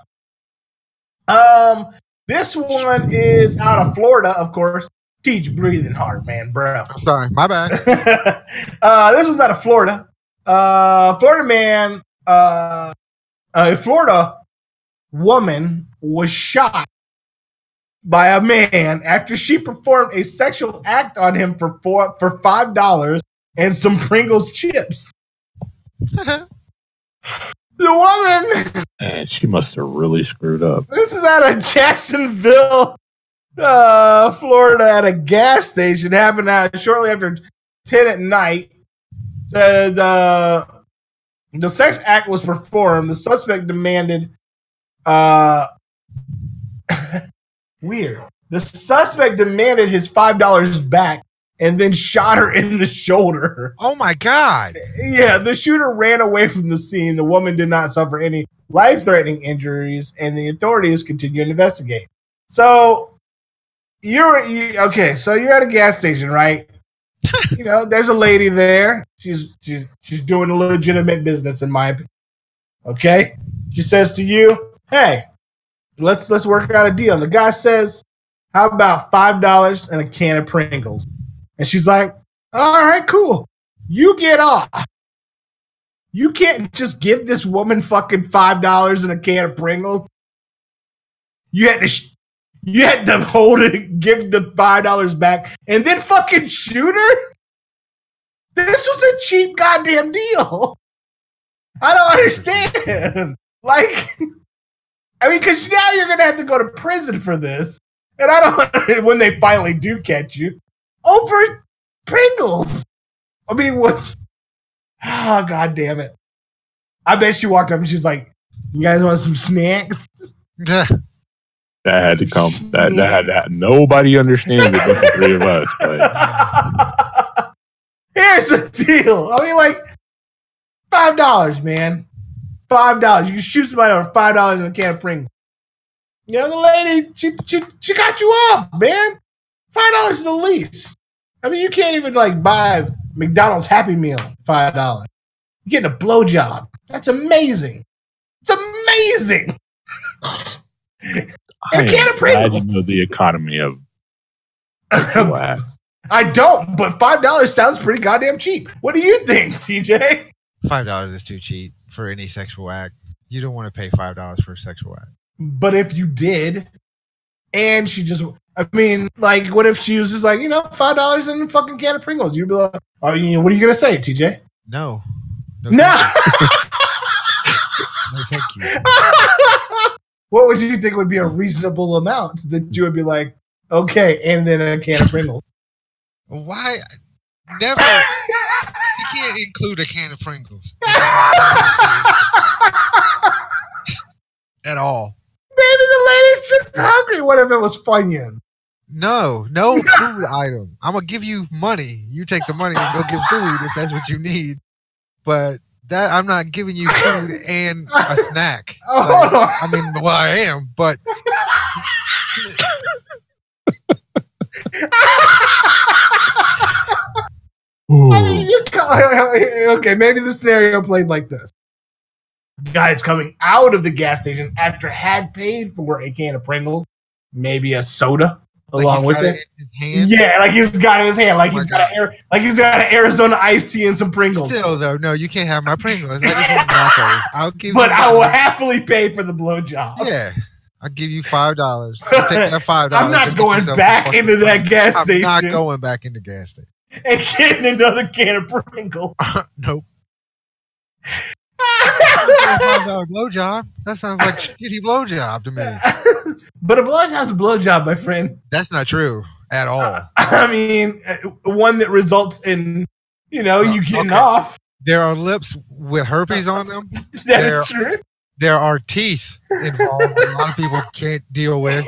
Um, this one is out of Florida, of course. Teach breathing hard, man, bro. I'm sorry, my bad. [LAUGHS] uh, this one's out of Florida. Uh, Florida man, uh, a Florida woman was shot by a man after she performed a sexual act on him for four for five dollars and some Pringles chips. [LAUGHS] The woman And she must have really screwed up. This is out of Jacksonville, uh, Florida, at a gas station. Happened out shortly after ten at night. The the, the sex act was performed. The suspect demanded. Uh, weird. The suspect demanded his five dollars back and then shot her in the shoulder. oh my god! Yeah, the shooter ran away from the scene. The woman did not suffer any life threatening injuries, and the authorities continue to investigate. So, you're you, okay. So you're at a gas station, right? [LAUGHS] you know, there's a lady there. She's she's she's doing a legitimate business, in my opinion. Okay, she says to you, "Hey, let's let's work out a deal." And the guy says, "How about five dollars and a can of Pringles?" And she's like, "All right, cool." You get off. You can't just give this woman fucking five dollars and a can of Pringles. You had to, sh- you had to hold it, give the five dollars back, and then fucking shoot her. This was a cheap goddamn deal. I don't understand. [LAUGHS] Like, I mean, because now you're gonna have to go to prison for this, and I don't. [LAUGHS] When they finally do catch you over Pringles. I mean, what? Oh, god damn it. I bet she walked up and she was like, You guys want some snacks? [LAUGHS] That had to come. That that had that. Nobody understands it but the three of us. But [LAUGHS] Here's the deal. I mean, like, five dollars, man. Five dollars. You can shoot somebody over five dollars in a can of Pringles. You know, the lady, she she she got you off, man. Five dollars is the least. I mean, you can't even like buy McDonald's Happy Meal five dollars. You're getting a blowjob. That's amazing. It's amazing. [LAUGHS] I A can of Pringles. know the economy of. [LAUGHS] I don't, but five dollars sounds pretty goddamn cheap. What do you think, TJ? Five dollars is too cheap for any sexual act. You don't want to pay five dollars for a sexual act. But if you did, and she just, I mean, like, what if she was just like, you know, five dollars and a fucking can of Pringles? You'd be like, oh, you know, what are you gonna say, TJ? No, No, [LAUGHS] No. No, thank you. [LAUGHS] what would you think would be a reasonable amount that you would be like, okay, and then a can of Pringles? Why? Never. [LAUGHS] Can't include a can of Pringles [LAUGHS] at all. Maybe the lady's just hungry. What if it was Funyun? No, no food [LAUGHS] item. I'm gonna give you money. You take the money and go get food if that's what you need. But that I'm not giving you food and a snack. [LAUGHS] Oh, Like. I mean, well, I am, but I mean, you [LAUGHS] okay, maybe the scenario played like this. Guy's coming out of the gas station after had paid for a can of Pringles, maybe a soda like along he's with got it. it in his hand. Yeah, like he's got it in his hand, like Oh he's got an air, like he's got an Arizona iced tea and some Pringles. Still though, no, you can't have my Pringles. I just want nachos. I'll give but you. I will money. happily pay for the blowjob. Yeah, I'll give you five dollars. Take that five [LAUGHS] dollars. I'm not going back into that gas I'm station not going back into gas station. [LAUGHS] and getting another can of Pringle. [LAUGHS] Uh, nope. Five dollar blowjob. That sounds like shitty blowjob to me. [LAUGHS] but a blowjob's a blowjob, my friend. That's not true at all. Uh, I mean, uh, one that results in, you know, uh, you getting okay. off. There are lips with herpes on them. That There- is true. There are teeth involved. that a lot of people can't deal with.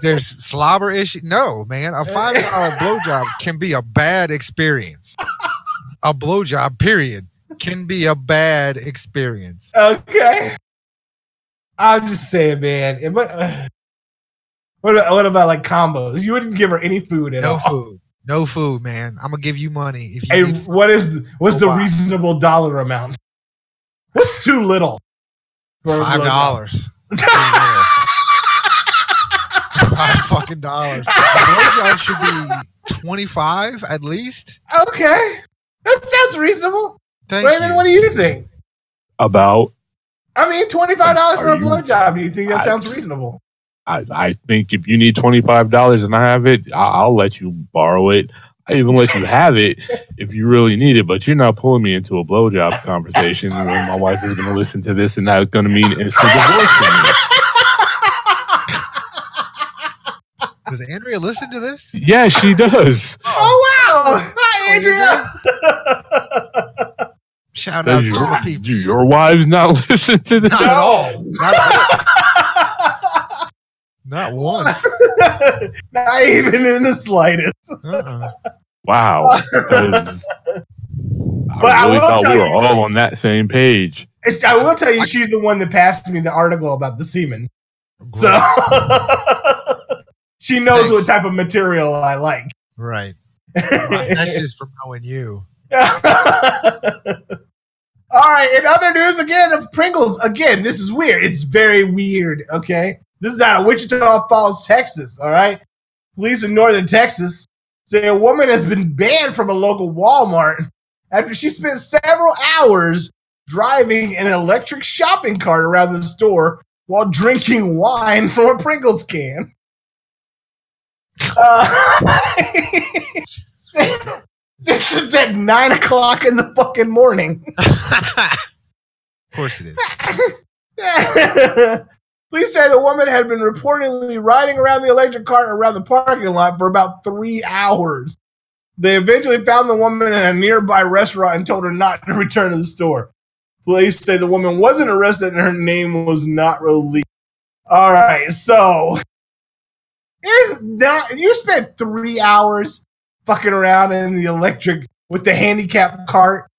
There's slobber issue. No, man, a five dollar blowjob can be a bad experience. A blowjob, period, can be a bad experience. okay. I'm just saying, man. But uh, [SIGHS] what about, what about like combos? You wouldn't give her any food at No all. food, no food, man. I'm gonna give you money if you. Hey, what is what's the reasonable dollar amount? What's too little? For a five dollars. [LAUGHS] Five fucking dollars. A blowjob should be twenty five at least. Okay, that sounds reasonable. Thank Raymond, you. what do you think? About I mean, twenty five dollars for a you- blowjob. Do you think that I- sounds reasonable? I, I think if you need twenty five dollars and I have it, I, I'll let you borrow it. I even let you have it if you really need it. But you're not pulling me into a blowjob conversation where my wife is going to listen to this, and that's going to mean instant divorce for me. Does Andrea listen to this? Yeah, she does. Oh wow! Hi, Oh, Andrea. Shout out to your, all do your wives not [LAUGHS] listen to this? Not at all. No. Not, not once. [LAUGHS] Not even in the slightest. Uh-uh. Wow. [LAUGHS] I But really will thought we were you- all on that same page. I will tell you, she's the one that passed me the article about the semen. So [LAUGHS] she knows Thanks. what type of material I like. Right. That's just from knowing you. All right. In other news, again of Pringles. Again, this is weird. It's very weird. Okay, this is out of Wichita Falls, Texas. All right, police in northern Texas say a woman has been banned from a local Walmart after she spent several hours driving an electric shopping cart around the store while drinking wine from a Pringles can. Uh, [LAUGHS] this is at nine o'clock in the fucking morning. [LAUGHS] of course it is. [LAUGHS] Police say the woman had been reportedly riding around the electric cart around the parking lot for about three hours. They eventually found the woman in a nearby restaurant and told her not to return to the store. Police say the woman wasn't arrested and her name was not released. All right, so here's not you spent three hours fucking around in the electric with the handicap cart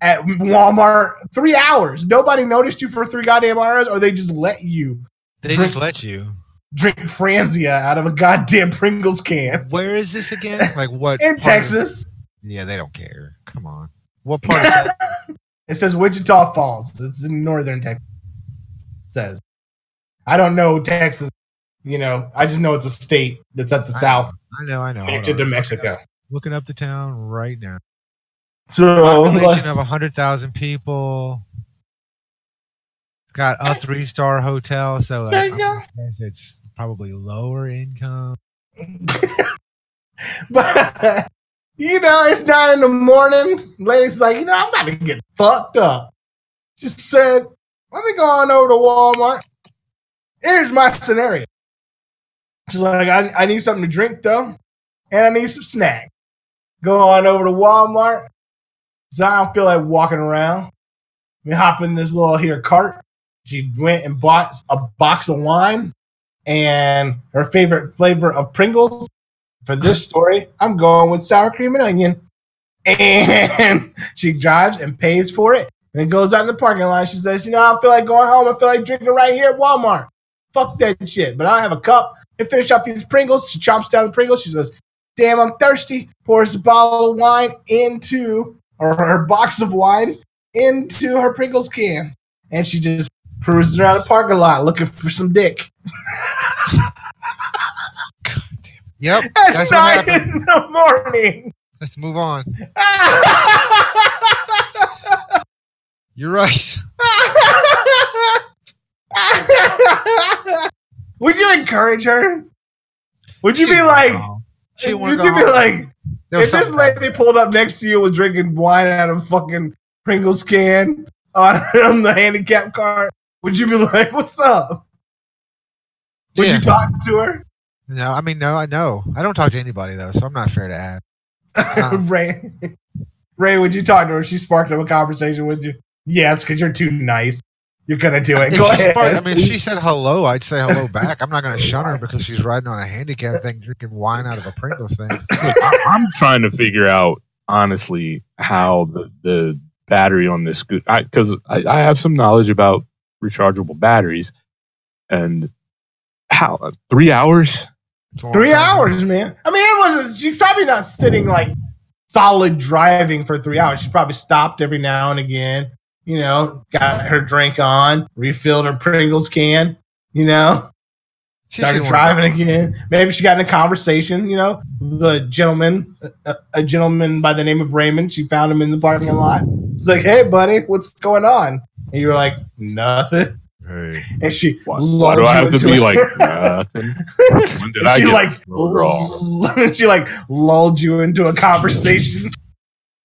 at Walmart. Three hours. Nobody noticed you for three goddamn hours, or they just let you They just let you. drink Franzia out of a goddamn Pringles can Where is this again? Like what? [LAUGHS] in part of- Texas. yeah, they don't care. Come on. What part of Texas? [LAUGHS] It says Wichita Falls. It's in northern Texas. It says. I don't know Texas. You know, I just know it's a state that's at the I south, I know, I know. Hold connected to. Mexico. Looking up the town right now. So, Population of 100,000 people. It's got a three star hotel, so There I- you go. I guess it's probably lower income. [LAUGHS] but You know, it's nine in the morning. Lady's like, you know, I'm about to get fucked up. Just said, let me go on over to Walmart. Here's my scenario. She's like, I, I need something to drink though, and I need some snack. Go on over to Walmart. So I don't feel like walking around. We hop in this little here cart. She went and bought a box of wine and her favorite flavor of Pringles. For this [LAUGHS] story, I'm going with sour cream and onion. And [LAUGHS] she drives and pays for it. And goes out in the parking lot. She says, You know, I feel like going home. I feel like drinking right here at Walmart. Fuck that shit. But I have a cup and finish up these Pringles. She chomps down the Pringles. She says, Damn, I'm thirsty. Pours a bottle of wine into, or her box of wine into her Pringles can. And she just cruises around the parking lot looking for some dick. Yep. At That's nine in the morning. Let's move on. [LAUGHS] You're right. Would you encourage her? Would you She be like, she would you be home. like, if this lady pulled up next to you was drinking wine out of a fucking Pringles can on, [LAUGHS] on the handicap cart, would you be like, "What's up"? Would Yeah. you talk to her, No, I mean, no, I know. I don't talk to anybody though, so I'm not fair to ask. Uh. [LAUGHS] Ray? Ray, would you talk to her? She sparked up a conversation with you. Yes, because you're too nice. You're gonna do it. If Go she ahead. sparked- I mean, if she said hello, I'd say hello [LAUGHS] back. I'm not going to shun her because she's riding on a handicap thing, drinking wine out of a Pringles thing. Look, I, I'm trying to figure out honestly how the, the battery on this scoot because I, I have some knowledge about rechargeable batteries and how uh, three hours It's a long Three hours, man. I mean, it wasn't. She's probably not sitting like solid driving for three hours. She probably stopped every now and again. You know, got her drink on, refilled her Pringles can. You know, She started driving again. Maybe she got in a conversation. You know, the gentleman, a, a gentleman by the name of Raymond. She found him in the parking lot. She's like, "Hey, buddy, what's going on?" And you were like, "Nothing." Hey. And she why, lulled why do I have to be it. like [LAUGHS] nothing when did I she get like wrong [LAUGHS] she like lulled you into a conversation.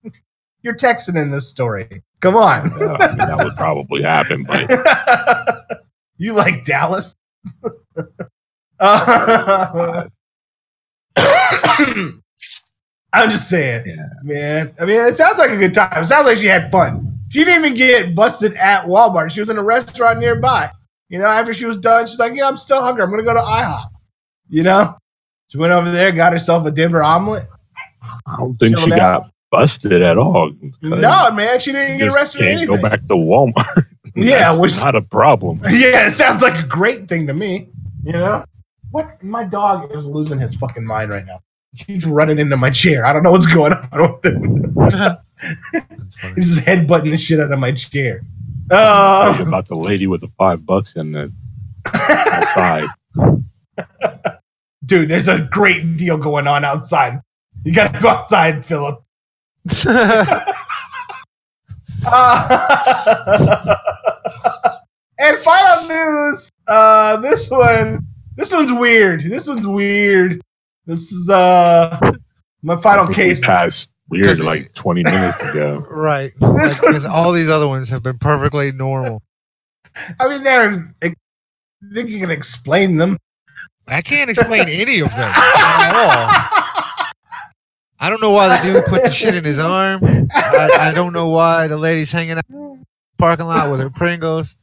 [LAUGHS] You're texting in this story. Come on. Yeah, I mean, that would probably happen but you like Dallas? Uh, I'm just saying, Yeah. man. I mean, it sounds like a good time. It sounds like she had fun. She didn't even get busted at Walmart. She was in a restaurant nearby. You know, after she was done, she's like, "Yeah, I'm still hungry. I'm gonna go to IHOP." You know, she went over there, got herself a Denver omelet. I don't think she out. got busted at all. No, man, she didn't get arrested can't anything. go back to Walmart [LAUGHS] Yeah, That's which- not a problem [LAUGHS] Yeah, it sounds like a great thing to me. You know, what? My dog is losing his fucking mind right now. He's running into my chair. I don't know what's going on. with him. [LAUGHS] That's funny. He's just headbutting the shit out of my chair. Tell you Uh, about the lady with the five bucks in the outside [LAUGHS] dude, there's a great deal going on outside. You gotta go outside, Philip. [LAUGHS] And final news. Uh, this one, this one's weird. This one's weird. This is uh my final case. passed weird 'Cause- like 20 minutes ago [LAUGHS] right. [LAUGHS] Because one's- all these other ones have been perfectly normal. I mean, they're. I think you can explain them. I can't explain any of them at all. [LAUGHS] I don't know why the dude put the shit in his arm. I, I don't know why the lady's hanging out parking lot with her Pringles.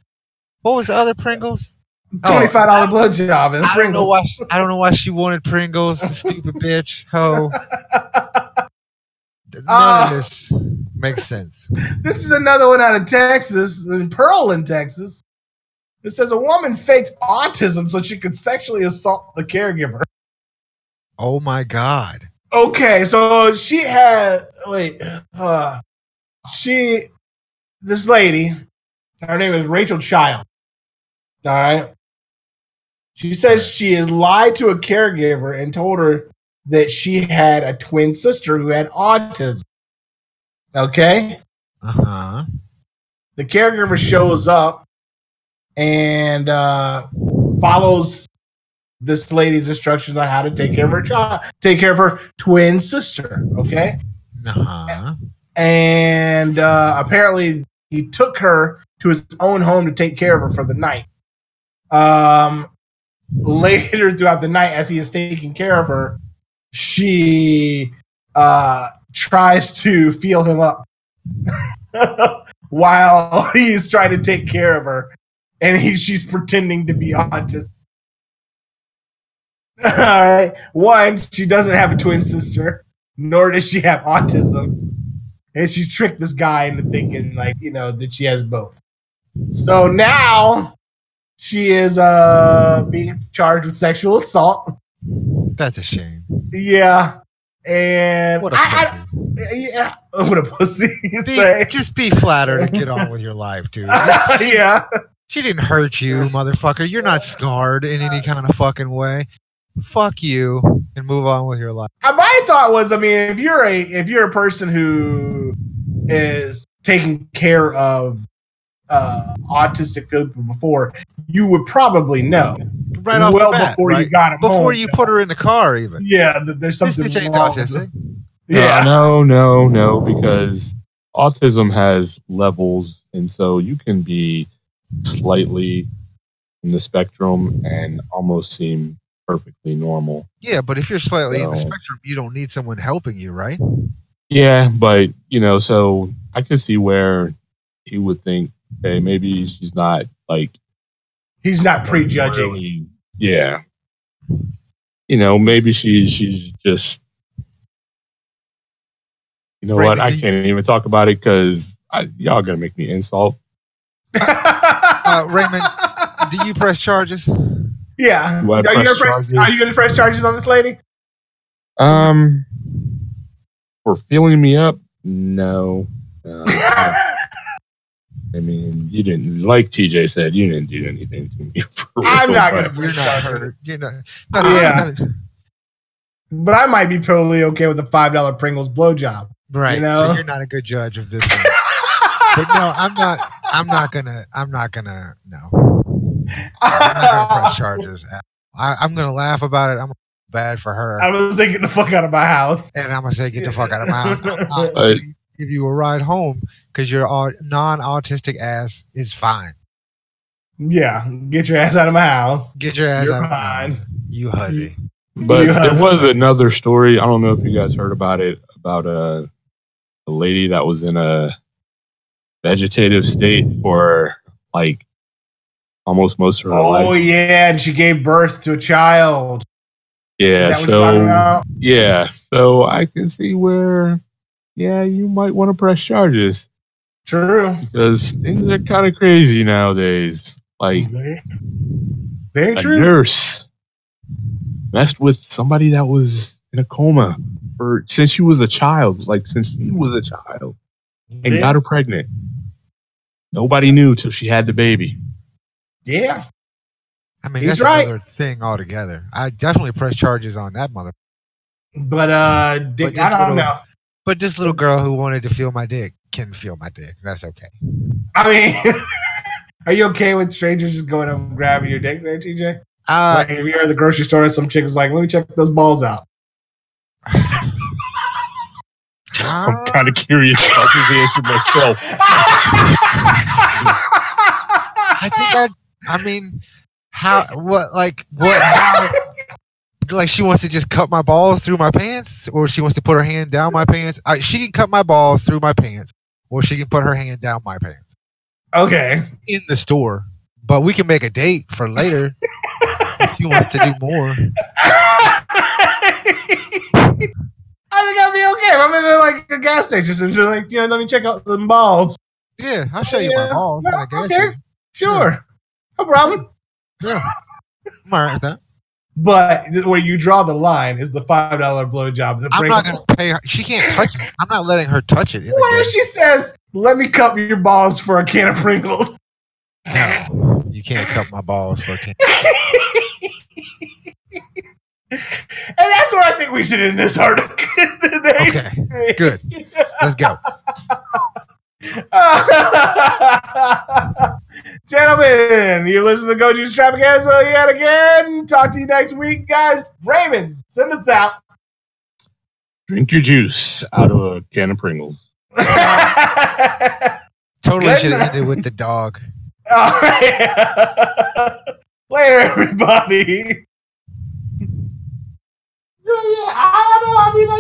What was the other Pringles? Oh, Twenty-five dollar blowjob and I don't know why. She, I don't know why she wanted Pringles. Stupid bitch. Ho. None Ah. of this makes sense. This is another one out of Texas, in Pearland Texas. It says a woman faked autism so she could sexually assault the caregiver. Oh my god. Okay, so she had wait, uh, she this lady, her name is Rachel Child. All right. She says she lied to a caregiver and told her that she had a twin sister who had autism. Okay. Uh huh. the caregiver shows up and uh, follows this lady's instructions on how to take care of her child, take care of her twin sister. Okay, Uh-huh. and uh, apparently he took her to his own home to take care of her for the night. Um, [LAUGHS] later throughout the night, as he is taking care of her, she uh, tries to feel him up [LAUGHS] while [LAUGHS] he's trying to take care of her, and he, she's pretending to be autistic. [LAUGHS] All right. One, she doesn't have a twin sister, nor does she have autism. And she tricked this guy into thinking, like, you know, that she has both. So now she is uh being charged with sexual assault. That's a shame. Yeah. And What a I, pussy. I, yeah, [LAUGHS] what a pussy. [LAUGHS] Be- just be flattered and get on [LAUGHS] with your life, dude. yeah. She didn't hurt you, motherfucker. You're not scarred in any kind of fucking way. Fuck you and move on with your life. Uh, My thought was, I mean, if you're a if you're a person who is taking care of uh, autistic people before, you would probably know Right off well the bat, before right? you got him before home. you put her in the car, even. Yeah, th- there's This something bitch ain't wrong autistic. it. Uh, Yeah, no, no, no, because autism has levels, and so you can be slightly in the spectrum and almost seem perfectly normal. Yeah, but if you're slightly in the spectrum, you don't need someone helping you, right? Yeah, but you know, so I can see where he would think, hey, maybe she's not like he's not prejudging. really- yeah. You know, maybe she she's just you know Raymond, what? I can't even talk about it because y'all gonna make me insult. [LAUGHS] Uh, Raymond, do you press charges? yeah, Do I are you, press gonna press, charges? are you gonna press charges on this lady? Um, for filling me up, no. Uh, I mean, you didn't like TJ said. You didn't do anything to me. [LAUGHS] For I'm not gonna- You're not hurt. You're not. Nothing, Yeah. nothing- but I might be totally okay with a five dollar Pringles blowjob. Right. You know? So you're not a good judge of this one. [LAUGHS] but no, I'm not. I'm not gonna. I'm not gonna. No, I'm not gonna press charges. I, I'm gonna laugh about it. I'm bad for her, i'm going was get the fuck out of my house. and I'm gonna say, get the fuck out of my house. [LAUGHS] I'm not But- give you a ride home because your non-autistic ass is fine. Yeah, get your ass out of my house. Get your ass You're out of my house, you hussy. But Yeah. there was another story. I don't know if you guys heard about it about a, a lady that was in a vegetative state for like almost most of her Oh life. Oh yeah, and she gave birth to a child. Is Yeah. that what you're talking So about? yeah. So I can see where, yeah, you might want to press charges True. because things are kind of crazy nowadays. Like Very, very a true. nurse messed with somebody that was in a coma for since she was a child, like since she was a child, and yeah. got her pregnant. Nobody knew till she had the baby. yeah. I mean, He's that's right. another thing altogether. I definitely press charges on that mother. But uh, Dick, just I don't little- know. But this little girl who wanted to feel my dick can feel my dick. That's okay. I mean, [LAUGHS] are you okay with strangers just going up and grabbing your dick there, TJ? Uh, like, if you're at the grocery store and some chick was like, "Let me check those balls out." I'm kind of curious about this answer myself. I think I. I mean, how? What? Like what? How, like she wants to just cut my balls through my pants, or she wants to put her hand down my pants. I, she can cut my balls through my pants, or she can put her hand down my pants okay. in the store. But we can make a date for later if she wants to do more. [LAUGHS] I think I'll be okay if I'm in like a gas station. So just like, you know, let me check out the balls. Yeah, I'll show you my balls. Yeah, I guess. okay. Sure, no problem. Yeah, I'm all right with that. But where you draw the line is the five dollar blowjob. I'm not gonna pay her. She can't touch it. I'm not letting her touch it. What if she says, "Let me cut your balls for a can of Pringles"? No, you can't cut my balls for a can. [LAUGHS] and that's where I think we should end this article [LAUGHS] today. Okay, good. Let's go. [LAUGHS] Gentlemen, you listen to Go Juice Extravaganza yet again. Talk to you next week, guys. Raymond, send us out. Drink your juice out of a can of Pringles. [LAUGHS] totally should have ended with the dog. [LAUGHS] All right. Later, everybody. So, yeah, I don't know. I mean, like,